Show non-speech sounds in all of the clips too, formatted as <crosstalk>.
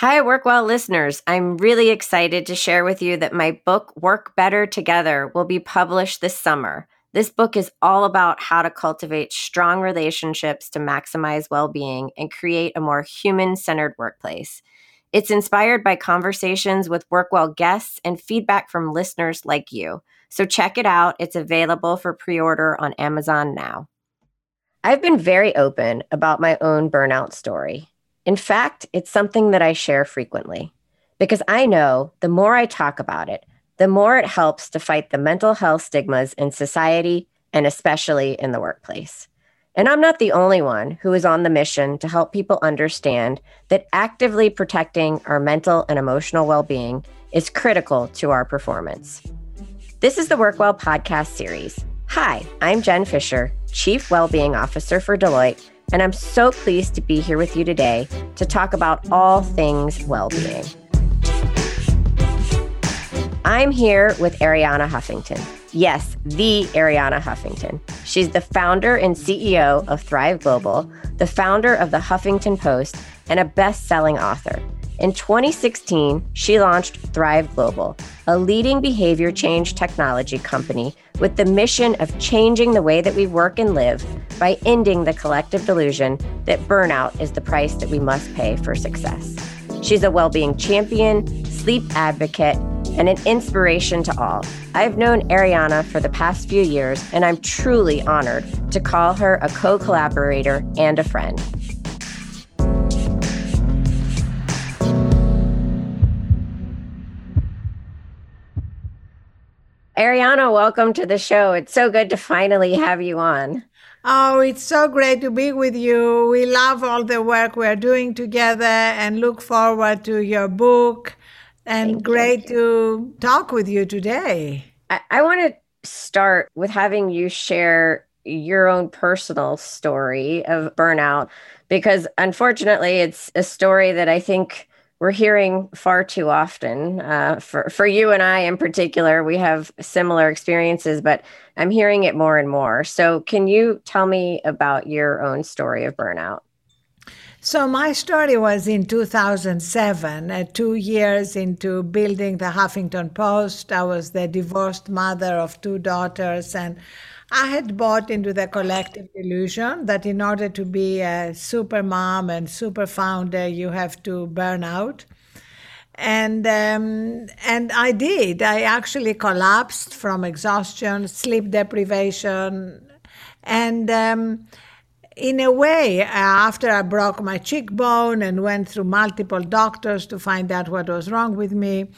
Hi, Work Well listeners. I'm really excited to share with you that my book, Work Better Together, will be published this summer. This book is all about how to cultivate strong relationships to maximize well being and create a more human centered workplace. It's inspired by conversations with WorkWell guests and feedback from listeners like you. So check it out. It's available for pre order on Amazon now. I've been very open about my own burnout story. In fact, it's something that I share frequently because I know the more I talk about it, the more it helps to fight the mental health stigmas in society and especially in the workplace. And I'm not the only one who is on the mission to help people understand that actively protecting our mental and emotional well being is critical to our performance. This is the WorkWell podcast series. Hi, I'm Jen Fisher, Chief Wellbeing Officer for Deloitte and I'm so pleased to be here with you today to talk about all things well being. I'm here with Arianna Huffington. Yes, the Arianna Huffington. She's the founder and CEO of Thrive Global, the founder of the Huffington Post, and a best selling author. In 2016, she launched Thrive Global, a leading behavior change technology company with the mission of changing the way that we work and live by ending the collective delusion that burnout is the price that we must pay for success. She's a well being champion, sleep advocate, and an inspiration to all. I've known Arianna for the past few years, and I'm truly honored to call her a co collaborator and a friend. Arianna, welcome to the show. It's so good to finally have you on. Oh, it's so great to be with you. We love all the work we're doing together and look forward to your book. And Thank great you. to talk with you today. I, I want to start with having you share your own personal story of burnout because unfortunately, it's a story that I think we're hearing far too often. Uh, for for you and I in particular, we have similar experiences, but I'm hearing it more and more. So, can you tell me about your own story of burnout? So, my story was in 2007, uh, two years into building the Huffington Post. I was the divorced mother of two daughters, and I had bought into the collective delusion that in order to be a super mom and super founder, you have to burn out. And um, and I did. I actually collapsed from exhaustion, sleep deprivation, and um, in a way, after I broke my cheekbone and went through multiple doctors to find out what was wrong with me,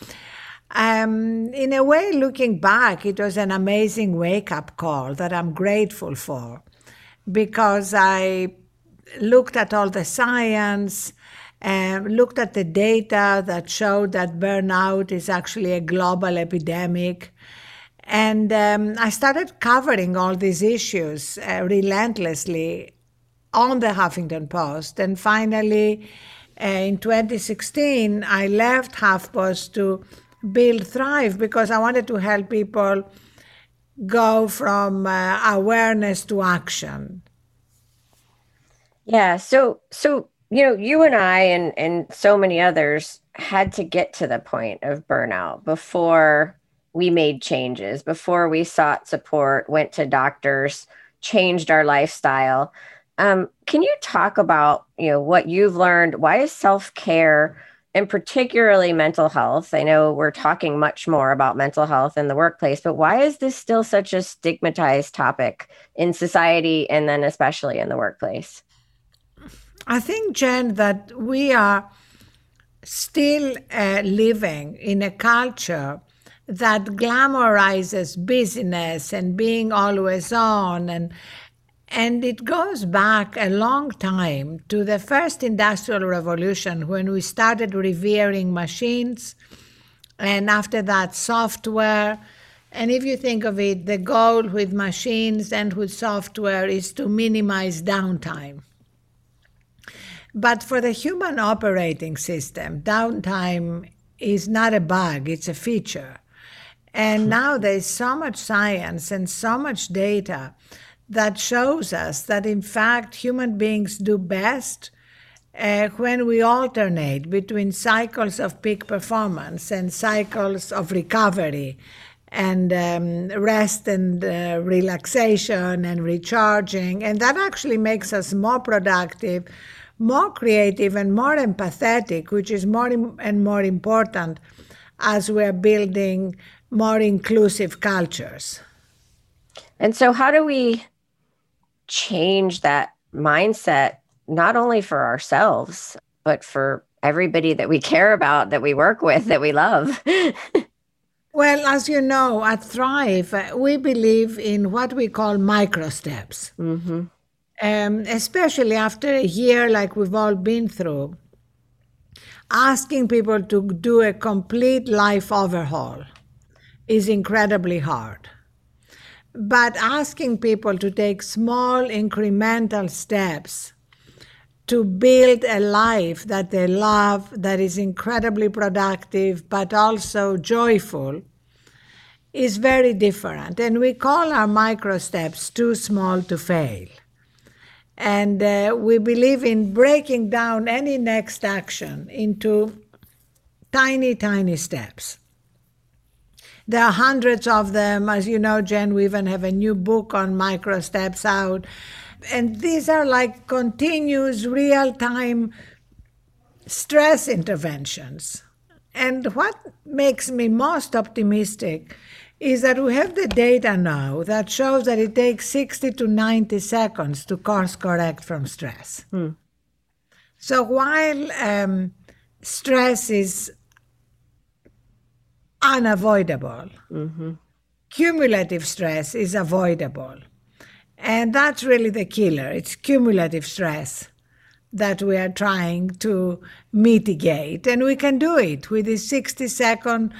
um, in a way, looking back, it was an amazing wake up call that I'm grateful for because I looked at all the science and looked at the data that showed that burnout is actually a global epidemic. And um, I started covering all these issues uh, relentlessly on the Huffington Post. And finally, uh, in 2016, I left HuffPost to build Thrive because I wanted to help people go from uh, awareness to action. Yeah, so so you know, you and I and and so many others had to get to the point of burnout before we made changes, before we sought support, went to doctors, changed our lifestyle. Um, can you talk about you know what you've learned? Why is self care and particularly mental health. I know we're talking much more about mental health in the workplace, but why is this still such a stigmatized topic in society and then especially in the workplace? I think, Jen, that we are still uh, living in a culture that glamorizes business and being always on and and it goes back a long time to the first industrial revolution when we started revering machines, and after that, software. And if you think of it, the goal with machines and with software is to minimize downtime. But for the human operating system, downtime is not a bug, it's a feature. And hmm. now there's so much science and so much data that shows us that in fact human beings do best uh, when we alternate between cycles of peak performance and cycles of recovery and um, rest and uh, relaxation and recharging. And that actually makes us more productive, more creative, and more empathetic, which is more and more important as we're building more inclusive cultures. And so, how do we change that mindset, not only for ourselves, but for everybody that we care about, that we work with, that we love? <laughs> well, as you know, at Thrive, uh, we believe in what we call micro steps. Mm-hmm. Um, especially after a year like we've all been through, asking people to do a complete life overhaul is incredibly hard. But asking people to take small incremental steps to build a life that they love, that is incredibly productive, but also joyful, is very different. And we call our micro steps too small to fail. And uh, we believe in breaking down any next action into tiny, tiny steps. There are hundreds of them. As you know, Jen, we even have a new book on micro steps out. And these are like continuous real time stress interventions. And what makes me most optimistic is that we have the data now that shows that it takes 60 to 90 seconds to course correct from stress. Hmm. So while um, stress is unavoidable. Mm-hmm. Cumulative stress is avoidable. And that's really the killer. It's cumulative stress that we are trying to mitigate. And we can do it with these 60 second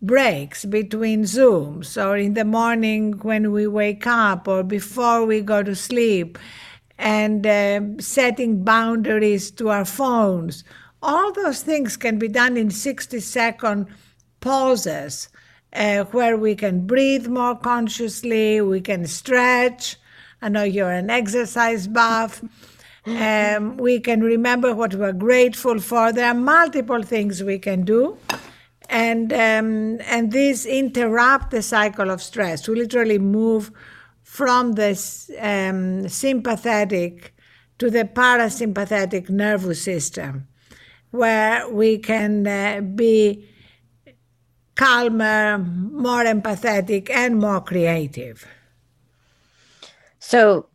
breaks between Zooms or in the morning when we wake up or before we go to sleep and uh, setting boundaries to our phones. All those things can be done in 60 second pauses uh, where we can breathe more consciously, we can stretch. I know you're an exercise buff. Um, we can remember what we're grateful for. There are multiple things we can do. And, um, and these interrupt the cycle of stress. We literally move from the um, sympathetic to the parasympathetic nervous system, where we can uh, be calmer, more empathetic, and more creative. So,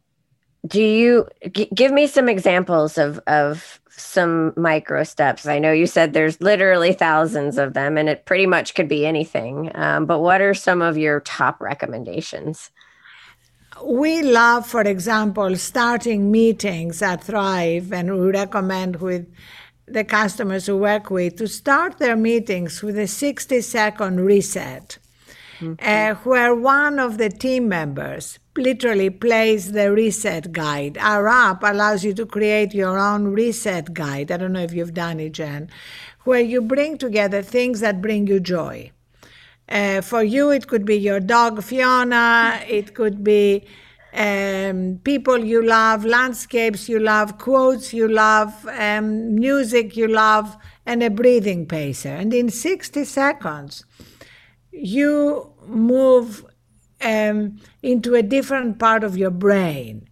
do you g- give me some examples of of some micro steps? I know you said there's literally thousands of them, and it pretty much could be anything. Um, but what are some of your top recommendations? We love, for example, starting meetings at Thrive, and we recommend with the customers we work with to start their meetings with a 60 second reset, mm-hmm. uh, where one of the team members literally plays the reset guide. Our app allows you to create your own reset guide. I don't know if you've done it, Jen, where you bring together things that bring you joy. Uh, for you, it could be your dog Fiona, it could be um, people you love, landscapes you love, quotes you love, um, music you love, and a breathing pacer. And in 60 seconds, you move um, into a different part of your brain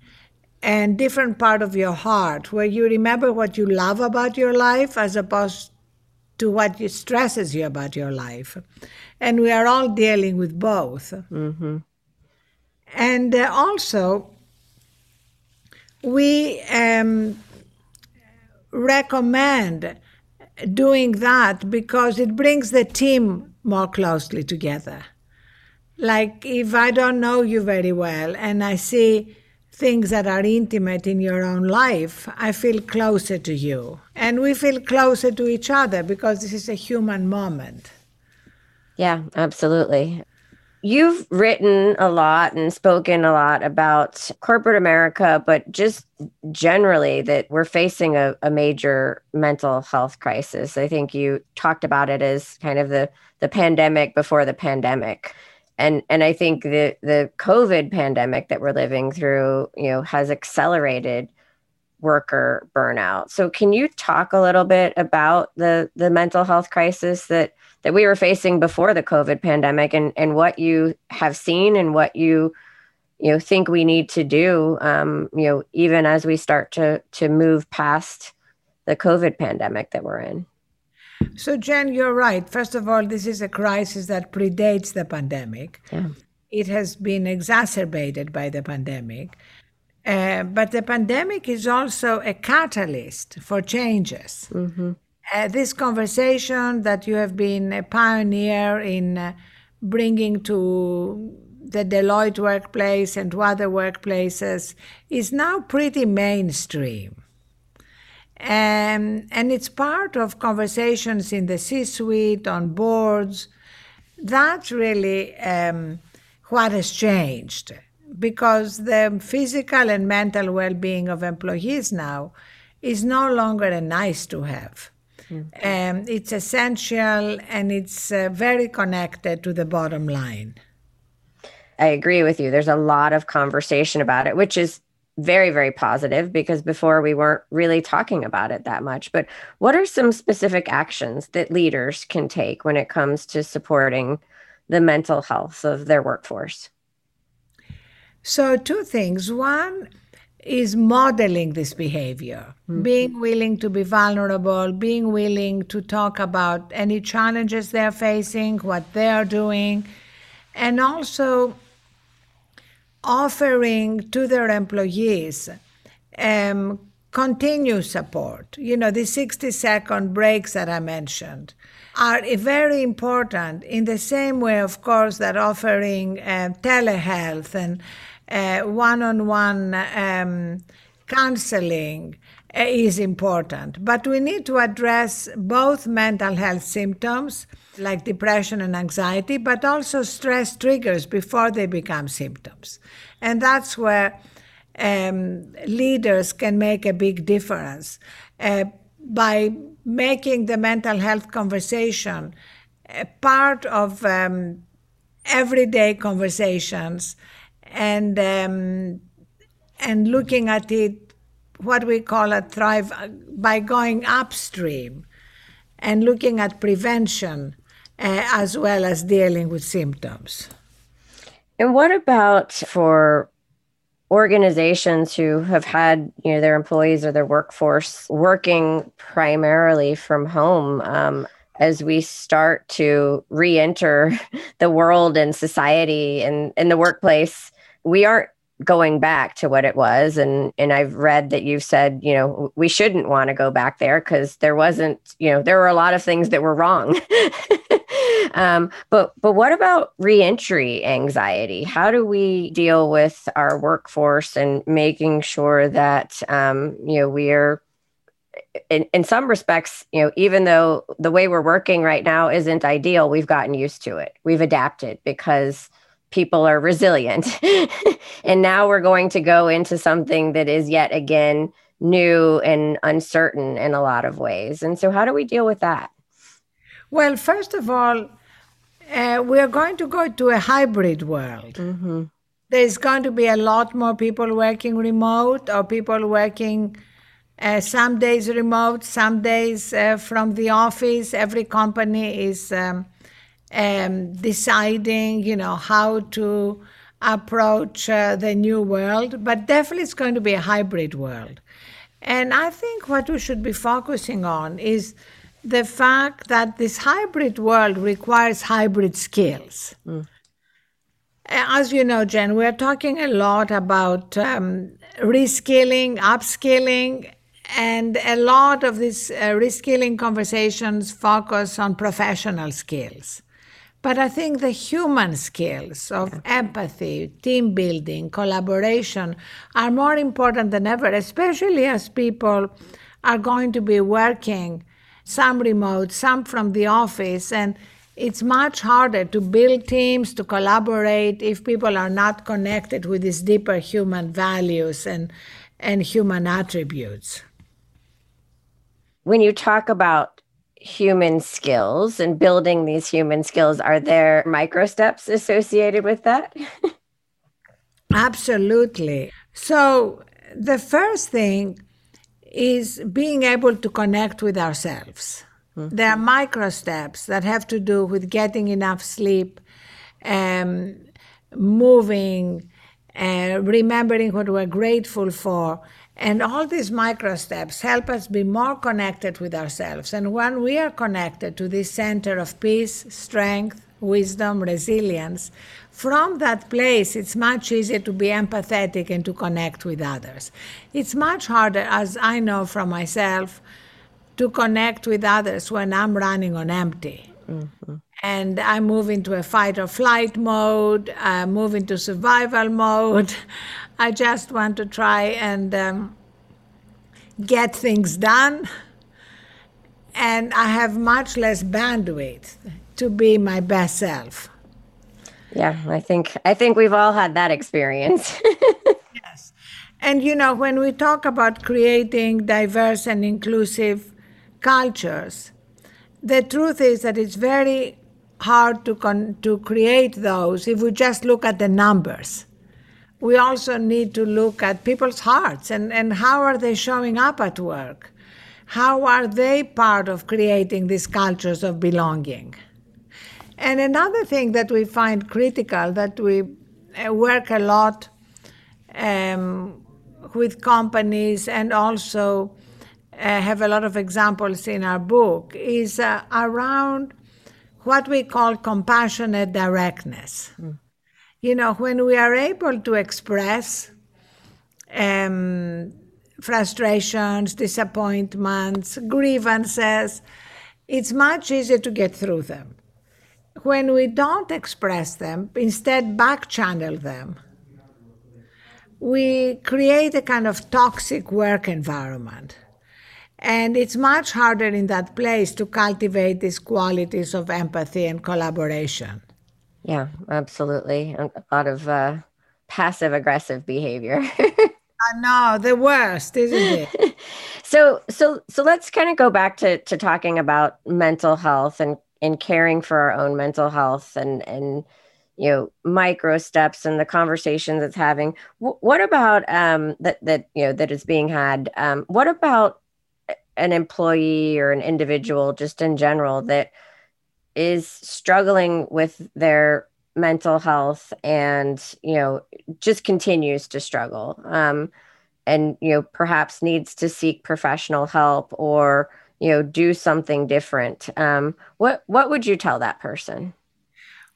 and different part of your heart where you remember what you love about your life as opposed to what stresses you about your life. And we are all dealing with both. Mm-hmm. And uh, also, we um, recommend doing that because it brings the team more closely together. Like if I don't know you very well and I see things that are intimate in your own life, I feel closer to you. And we feel closer to each other because this is a human moment. Yeah, absolutely. You've written a lot and spoken a lot about corporate America, but just generally that we're facing a, a, major mental health crisis. I think you talked about it as kind of the the pandemic before the pandemic. And and I think the the COVID pandemic that we're living through, you know, has accelerated worker burnout. So can you talk a little bit about the the mental health crisis that that we were facing before the COVID pandemic and and what you have seen and what you you know think we need to do um, you know even as we start to to move past the COVID pandemic that we're in. So, Jen, you're right. First of all, this is a crisis that predates the pandemic. Yeah. It has been exacerbated by the pandemic. Uh, but the pandemic is also a catalyst for changes. Mm-hmm. Uh, this conversation that you have been a pioneer in uh, bringing to the Deloitte workplace and to other workplaces is now pretty mainstream. Um, and it's part of conversations in the C suite, on boards. That's really um, what has changed because the physical and mental well being of employees now is no longer a nice to have. Mm-hmm. Um, it's essential and it's uh, very connected to the bottom line. I agree with you. There's a lot of conversation about it, which is very, very positive because before we weren't really talking about it that much. But what are some specific actions that leaders can take when it comes to supporting the mental health of their workforce? So, two things. One is modeling this behavior, mm-hmm. being willing to be vulnerable, being willing to talk about any challenges they're facing, what they're doing, and also offering to their employees um, continuous support. You know, the 60 second breaks that I mentioned are very important in the same way, of course, that offering uh, telehealth and one on one counseling uh, is important. But we need to address both mental health symptoms like depression and anxiety, but also stress triggers before they become symptoms. And that's where um, leaders can make a big difference uh, by making the mental health conversation a part of um, everyday conversations and um, and looking at it what we call a thrive by going upstream and looking at prevention uh, as well as dealing with symptoms. And what about for organizations who have had you know their employees or their workforce working primarily from home um, as we start to re-enter <laughs> the world and society and in the workplace we aren't going back to what it was. And and I've read that you've said you know we shouldn't want to go back there because there wasn't you know there were a lot of things that were wrong. <laughs> Um, but but what about reentry anxiety? How do we deal with our workforce and making sure that um, you know we are in, in some respects, you know, even though the way we're working right now isn't ideal, we've gotten used to it. We've adapted because people are resilient. <laughs> and now we're going to go into something that is yet again new and uncertain in a lot of ways. And so, how do we deal with that? Well, first of all, uh, we are going to go to a hybrid world. Mm-hmm. There's going to be a lot more people working remote or people working uh, some days remote, some days uh, from the office. Every company is um, um, deciding, you know, how to approach uh, the new world, but definitely it's going to be a hybrid world. And I think what we should be focusing on is the fact that this hybrid world requires hybrid skills. Mm. As you know, Jen, we're talking a lot about um, reskilling, upskilling, and a lot of these uh, reskilling conversations focus on professional skills. But I think the human skills of empathy, team building, collaboration are more important than ever, especially as people are going to be working some remote, some from the office. And it's much harder to build teams, to collaborate if people are not connected with these deeper human values and, and human attributes. When you talk about human skills and building these human skills are there micro steps associated with that <laughs> absolutely so the first thing is being able to connect with ourselves. Mm-hmm. There are micro steps that have to do with getting enough sleep, um, moving, uh, remembering what we're grateful for. And all these micro steps help us be more connected with ourselves. And when we are connected to this center of peace, strength, wisdom, resilience, from that place, it's much easier to be empathetic and to connect with others. It's much harder, as I know from myself, to connect with others when I'm running on empty. Mm-hmm. And I move into a fight or flight mode, I move into survival mode. I just want to try and um, get things done. And I have much less bandwidth to be my best self. Yeah, I think I think we've all had that experience. <laughs> yes. And you know, when we talk about creating diverse and inclusive cultures, the truth is that it's very hard to con- to create those if we just look at the numbers. We also need to look at people's hearts and, and how are they showing up at work? How are they part of creating these cultures of belonging? And another thing that we find critical that we uh, work a lot um, with companies and also uh, have a lot of examples in our book is uh, around what we call compassionate directness. Mm. You know, when we are able to express um, frustrations, disappointments, grievances, it's much easier to get through them when we don't express them, instead back channel them, we create a kind of toxic work environment. And it's much harder in that place to cultivate these qualities of empathy and collaboration. Yeah, absolutely. A lot of uh, passive aggressive behavior. <laughs> I know the worst, isn't it? <laughs> so, so, so let's kind of go back to to talking about mental health and and caring for our own mental health and and you know micro steps and the conversations it's having w- what about um that that you know that is being had um what about an employee or an individual just in general that is struggling with their mental health and you know just continues to struggle um and you know perhaps needs to seek professional help or you know do something different. Um, what what would you tell that person?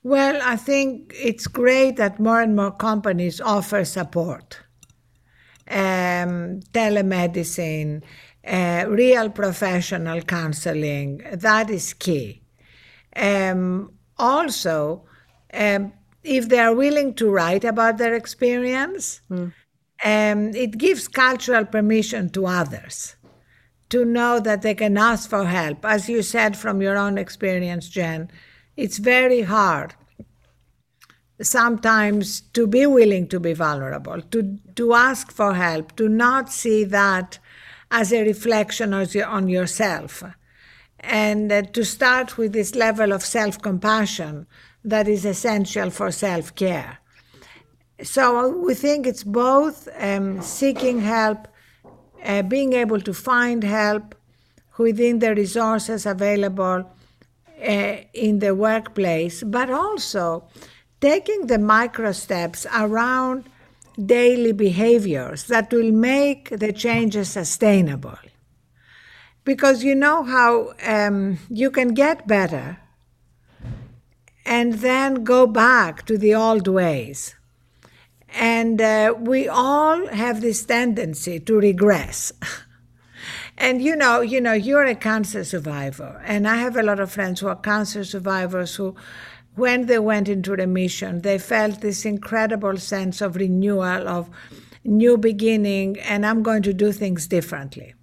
Well i think it's great that more and more companies offer support um, telemedicine uh, real professional counseling. That is key um, also um, if they are willing to write about their experience mm. it gives cultural permission to others to know that they can ask for help. As you said from your own experience, Jen, it's very hard sometimes to be willing to be vulnerable, to, to ask for help, to not see that as a reflection on yourself, and uh, to start with this level of self compassion that is essential for self care. So we think it's both um, seeking help uh, being able to find help within the resources available uh, in the workplace, but also taking the micro steps around daily behaviors that will make the changes sustainable. Because you know how um, you can get better and then go back to the old ways. And uh, we all have this tendency to regress. <laughs> and you know, you know, you're a cancer survivor, and I have a lot of friends who are cancer survivors who, when they went into remission, they felt this incredible sense of renewal, of new beginning, and I'm going to do things differently.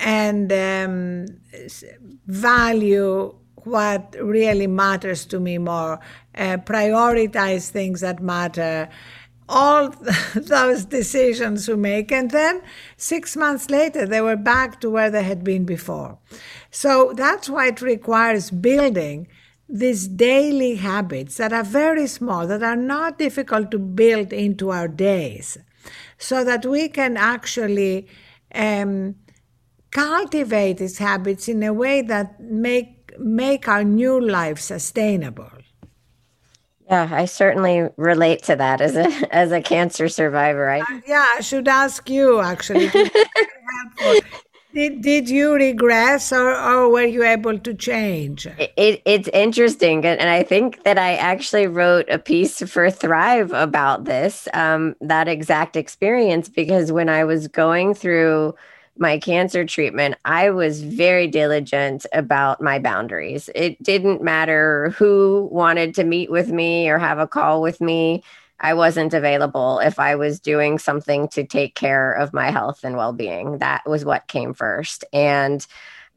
And um, value what really matters to me more, uh, prioritize things that matter, all <laughs> those decisions we make. And then six months later, they were back to where they had been before. So that's why it requires building these daily habits that are very small, that are not difficult to build into our days, so that we can actually um, cultivate these habits in a way that make make our new life sustainable. Yeah, I certainly relate to that as a <laughs> as a cancer survivor. I uh, yeah, I should ask you actually. Did, <laughs> did you regress or, or were you able to change? It, it, it's interesting. And I think that I actually wrote a piece for Thrive about this, um, that exact experience, because when I was going through my cancer treatment, I was very diligent about my boundaries. It didn't matter who wanted to meet with me or have a call with me. I wasn't available if I was doing something to take care of my health and well being. That was what came first. And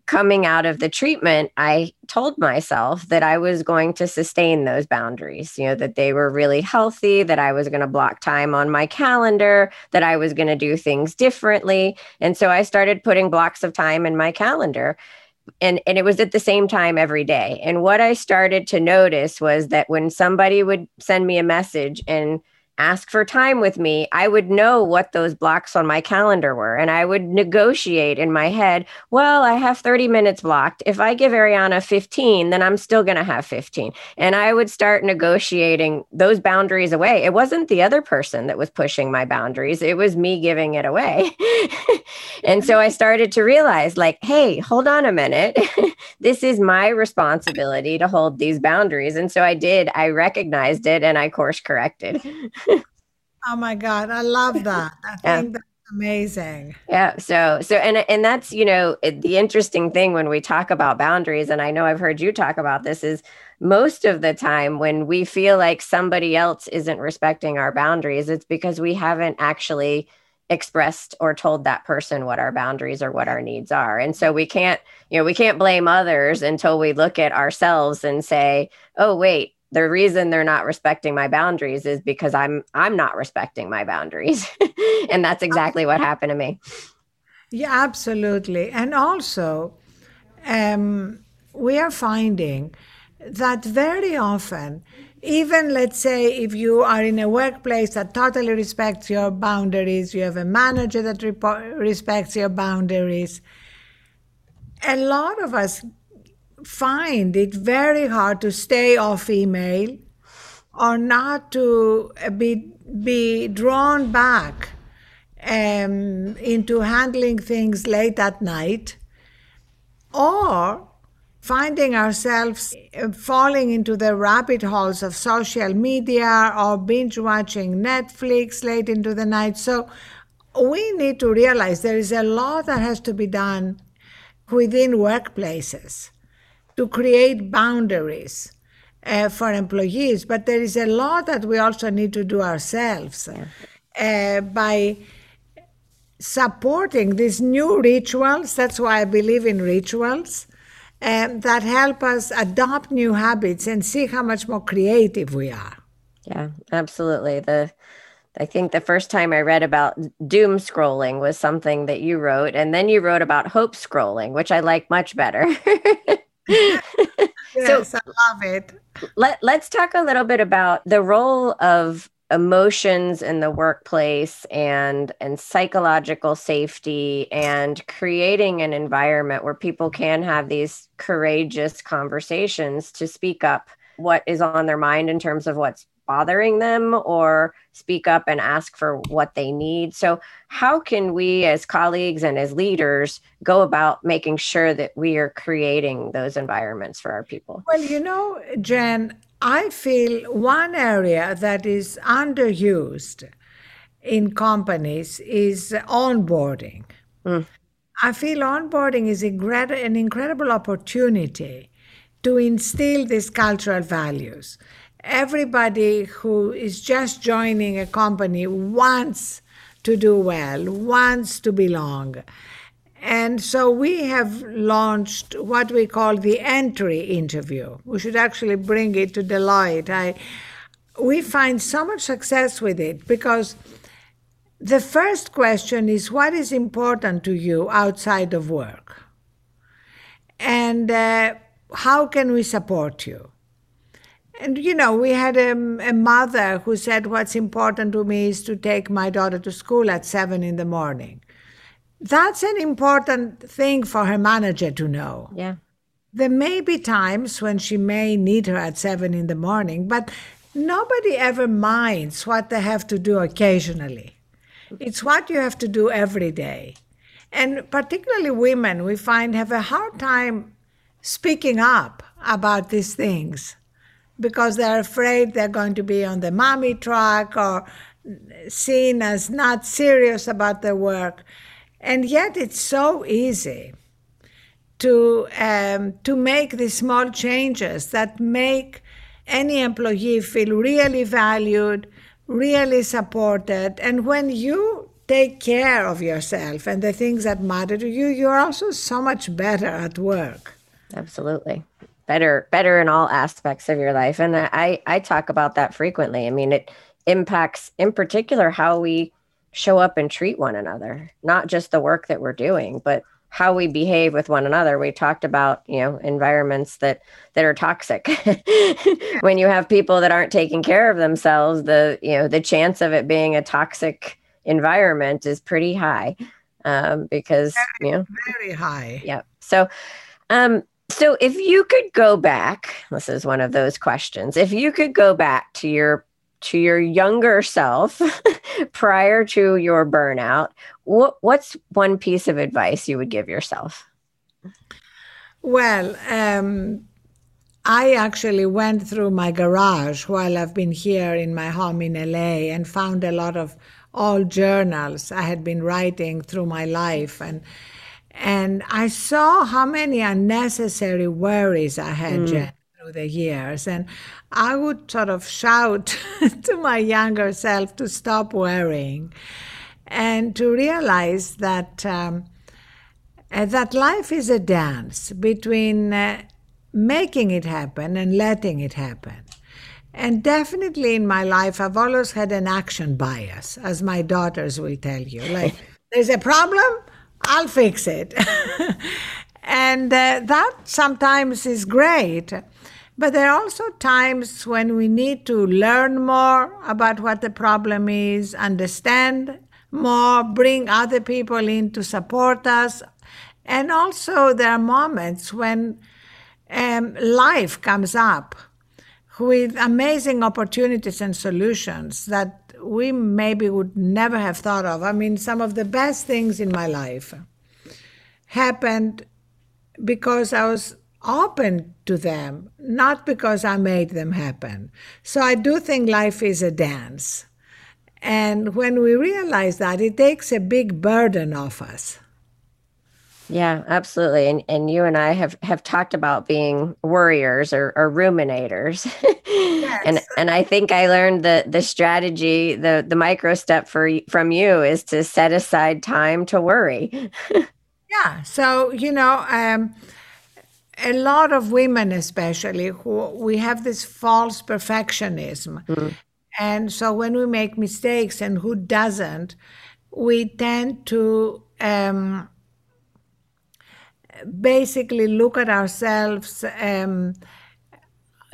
coming out of the treatment, I told myself that I was going to sustain those boundaries, you know, that they were really healthy, that I was going to block time on my calendar, that I was going to do things differently. And so I started putting blocks of time in my calendar. And, and it was at the same time every day. And what I started to notice was that when somebody would send me a message and ask for time with me, I would know what those blocks on my calendar were. And I would negotiate in my head, well, I have 30 minutes blocked. If I give Arianna 15, then I'm still going to have 15. And I would start negotiating those boundaries away. It wasn't the other person that was pushing my boundaries, it was me giving it away. <laughs> and so I started to realize, like, hey, hold on a minute. <laughs> this is my responsibility to hold these boundaries. And so I did. I recognized it and I course corrected. <laughs> <laughs> oh my God, I love that. I <laughs> yeah. think that's amazing. Yeah. So, so, and, and that's, you know, it, the interesting thing when we talk about boundaries, and I know I've heard you talk about this, is most of the time when we feel like somebody else isn't respecting our boundaries, it's because we haven't actually expressed or told that person what our boundaries or what our needs are. And so we can't, you know, we can't blame others until we look at ourselves and say, oh, wait, the reason they're not respecting my boundaries is because I'm I'm not respecting my boundaries. <laughs> and that's exactly what happened to me. Yeah, absolutely. And also um, we are finding that very often even let's say if you are in a workplace that totally respects your boundaries, you have a manager that respects your boundaries, a lot of us find it very hard to stay off email or not to be, be drawn back um, into handling things late at night or finding ourselves uh, falling into the rabbit holes of social media or binge watching Netflix late into the night. So we need to realize there is a lot that has to be done within workplaces to create boundaries uh, for employees, but there is a lot that we also need to do ourselves uh, by supporting these new rituals. That's why I believe in rituals um, that help us adopt new habits and see how much more creative we are. Yeah, absolutely. The I think the first time I read about doom scrolling was something that you wrote, and then you wrote about hope scrolling, which I like much better. <laughs> <laughs> yes, so, I love it. Let, let's talk a little bit about the role of emotions in the workplace and and psychological safety and creating an environment where people can have these courageous conversations to speak up what is on their mind in terms of what's bothering them or speak up and ask for what they need. So, how can we, as colleagues and as leaders, go about making sure that we are creating those environments for our people? Well, you know, Jen, I feel one area that is underused in companies is onboarding. Mm. I feel onboarding is an incredible opportunity to instill these cultural values everybody who is just joining a company wants to do well, wants to belong. And so we have launched what we call the entry interview. We should actually bring it to Deloitte. I, we find so much success with it because the first question is what is important to you outside of work? And uh, how can we support you? And you know, we had a, a, mother who said, What's important to me is to take my daughter to school at seven in the morning. that's an important thing for her manager to know. Yeah. There may be times when she may need her at seven in the morning, but nobody ever minds what they have to do occasionally. It's what you have to do every day. And particularly women, we find have a hard time speaking up about these things because they're afraid they're going to be on the mommy track or seen as not serious about their work. And yet it's so easy to, um, to make these small changes that make any employee feel really valued, really supported. And when you take care of yourself and the things that matter to you, you're also so much better at work. Absolutely. Better better in all aspects of your life. And I I talk about that frequently. I mean, it impacts in particular how we show up and treat one another, not just the work that we're doing, but how we behave with one another. We talked about, you know, environments that that are toxic. <laughs> when you have people that aren't taking care of themselves, the, you know, the chance of it being a toxic environment is pretty high. Um, because, very, you know, very high. Yeah. So um so if you could go back, this is one of those questions. If you could go back to your to your younger self <laughs> prior to your burnout, what what's one piece of advice you would give yourself? Well, um, I actually went through my garage while I've been here in my home in LA and found a lot of old journals I had been writing through my life and and I saw how many unnecessary worries I had, mm. Jen, through the years. And I would sort of shout <laughs> to my younger self to stop worrying and to realize that um, uh, that life is a dance between uh, making it happen and letting it happen. And definitely in my life, I've always had an action bias, as my daughters will tell you. Like, <laughs> there's a problem, I'll fix it. <laughs> and uh, that sometimes is great. But there are also times when we need to learn more about what the problem is, understand more, bring other people in to support us. And also, there are moments when um, life comes up with amazing opportunities and solutions that we maybe would never have thought of. I mean, some of the best things in my life happened because I was open to them, not because I made them happen. So I do think life is a dance. And when we realize that, it takes a big burden off us. Yeah, absolutely. And and you and I have have talked about being worriers or, or ruminators. <laughs> Yes. and and I think I learned the the strategy, the the micro step for from you is to set aside time to worry. <laughs> yeah. So, you know, um, a lot of women especially who we have this false perfectionism. Mm-hmm. And so when we make mistakes and who doesn't, we tend to um, basically look at ourselves um,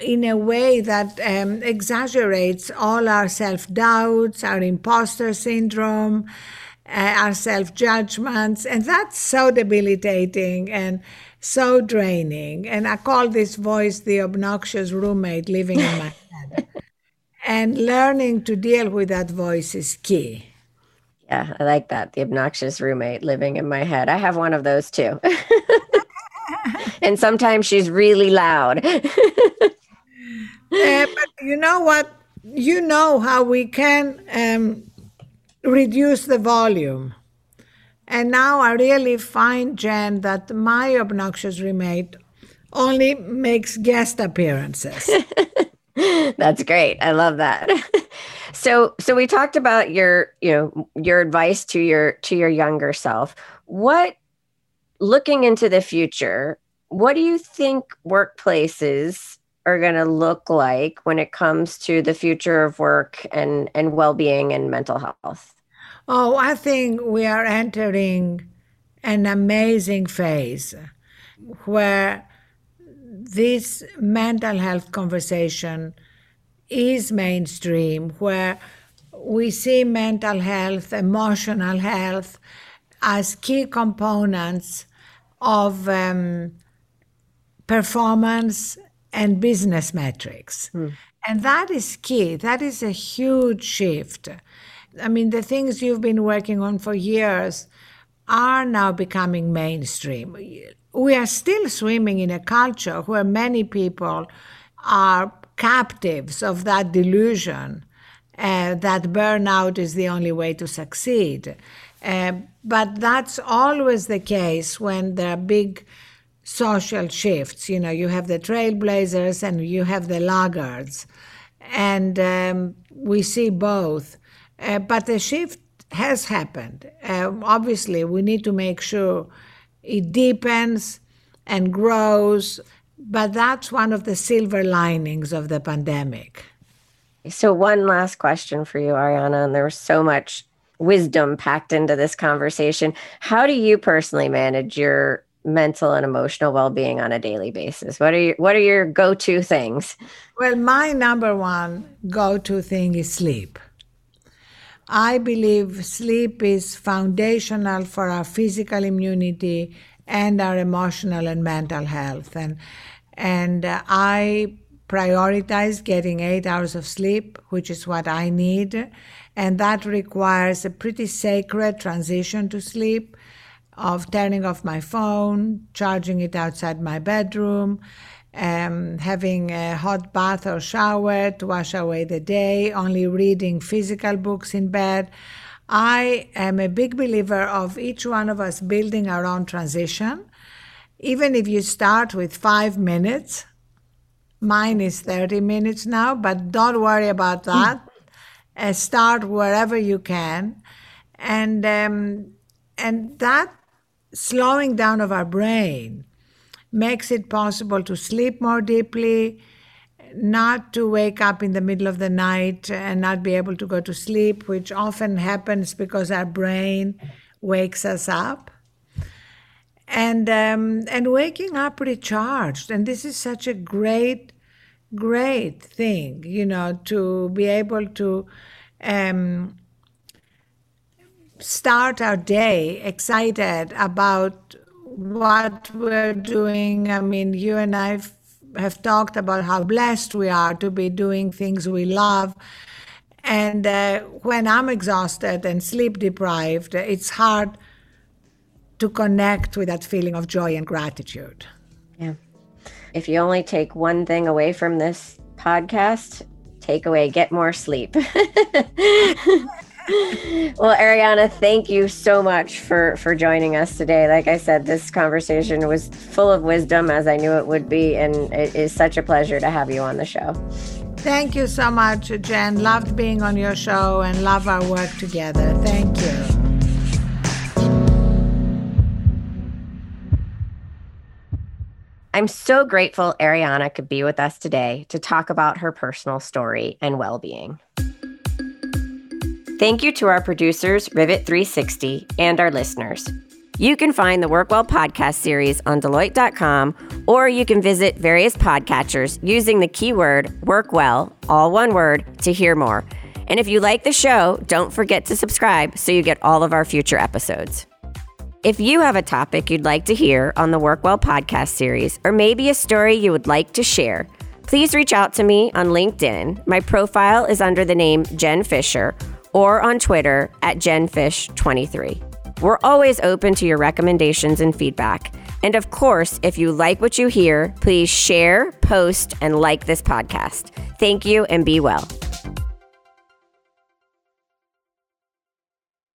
in a way that um, exaggerates all our self doubts, our imposter syndrome, uh, our self judgments, and that's so debilitating and so draining. And I call this voice the obnoxious roommate living in my <laughs> head. and learning to deal with that voice is key. Yeah, I like that. The obnoxious roommate living in my head. I have one of those too. <laughs> and sometimes she's really loud. uh, but you know what? You know how we can um, reduce the volume. And now I really find, Jen, that my obnoxious roommate only makes guest appearances. <laughs> That's great. I love that. <laughs> so so we talked about your, you know, your advice to your to your younger self. What looking into the future, what do you think workplaces are going to look like when it comes to the future of work and and well-being and mental health? Oh, I think we are entering an amazing phase where this mental health conversation is mainstream, where we see mental health, emotional health, as key components of um, performance and business metrics. Mm. And that is key. That is a huge shift. I mean, the things you've been working on for years are now becoming mainstream. We are still swimming in a culture where many people are captives of that delusion uh, that burnout is the only way to succeed. Uh, but that's always the case when there are big social shifts. You know, you have the trailblazers and you have the laggards. And um, we see both. Uh, but the shift has happened. Uh, obviously, we need to make sure it deepens and grows. But that's one of the silver linings of the pandemic. So, one last question for you, Arianna, and there was so much wisdom packed into this conversation. How do you personally manage your mental and emotional well-being on a daily basis? What are your what are your go-to things? Well, my number one go-to thing is sleep. I believe sleep is foundational for our physical immunity and our emotional and mental health and and uh, I prioritize getting 8 hours of sleep, which is what I need, and that requires a pretty sacred transition to sleep of turning off my phone, charging it outside my bedroom, um, having a hot bath or shower to wash away the day, only reading physical books in bed. I am a big believer of each one of us building our own transition. Even if you start with five minutes, mine is 30 minutes now, but don't worry about that. uh, start wherever you can. And, um, and that slowing down of our brain makes it possible to sleep more deeply, not to wake up in the middle of the night and not be able to go to sleep, which often happens because our brain wakes us up. And um, and waking up recharged, and this is such a great, great thing, you know, to be able to um, start our day excited about what we're doing. I mean, you and I have talked about how blessed we are to be doing things we love. And uh, when I'm exhausted and sleep deprived, it's hard to connect with that feeling of joy and gratitude. Yeah. If you only take one thing away from this podcast, take away get more sleep. <laughs> well, Arianna, thank you so much for for joining us today. Like I said, this conversation was full of wisdom, as I knew it would be, and it is such a pleasure to have you on the show. Thank you so much, Jen. Loved being on your show and love our work together. Thank you. I'm so grateful Arianna could be with us today to talk about her personal story and well being. Thank you to our producers, Rivet 360, and our listeners. You can find the Work Well podcast series on Deloitte.com, or you can visit various podcatchers using the keyword Work Well, all one word, to hear more. And if you like the show, don't forget to subscribe so you get all of our future episodes. If you have a topic you'd like to hear on the Work Well podcast series, or maybe a story you would like to share, please reach out to me on LinkedIn. My profile is under the name Jen Fisher or on Twitter at JenFish23. We're always open to your recommendations and feedback. And of course, if you like what you hear, please share, post, and like this podcast. Thank you and be well.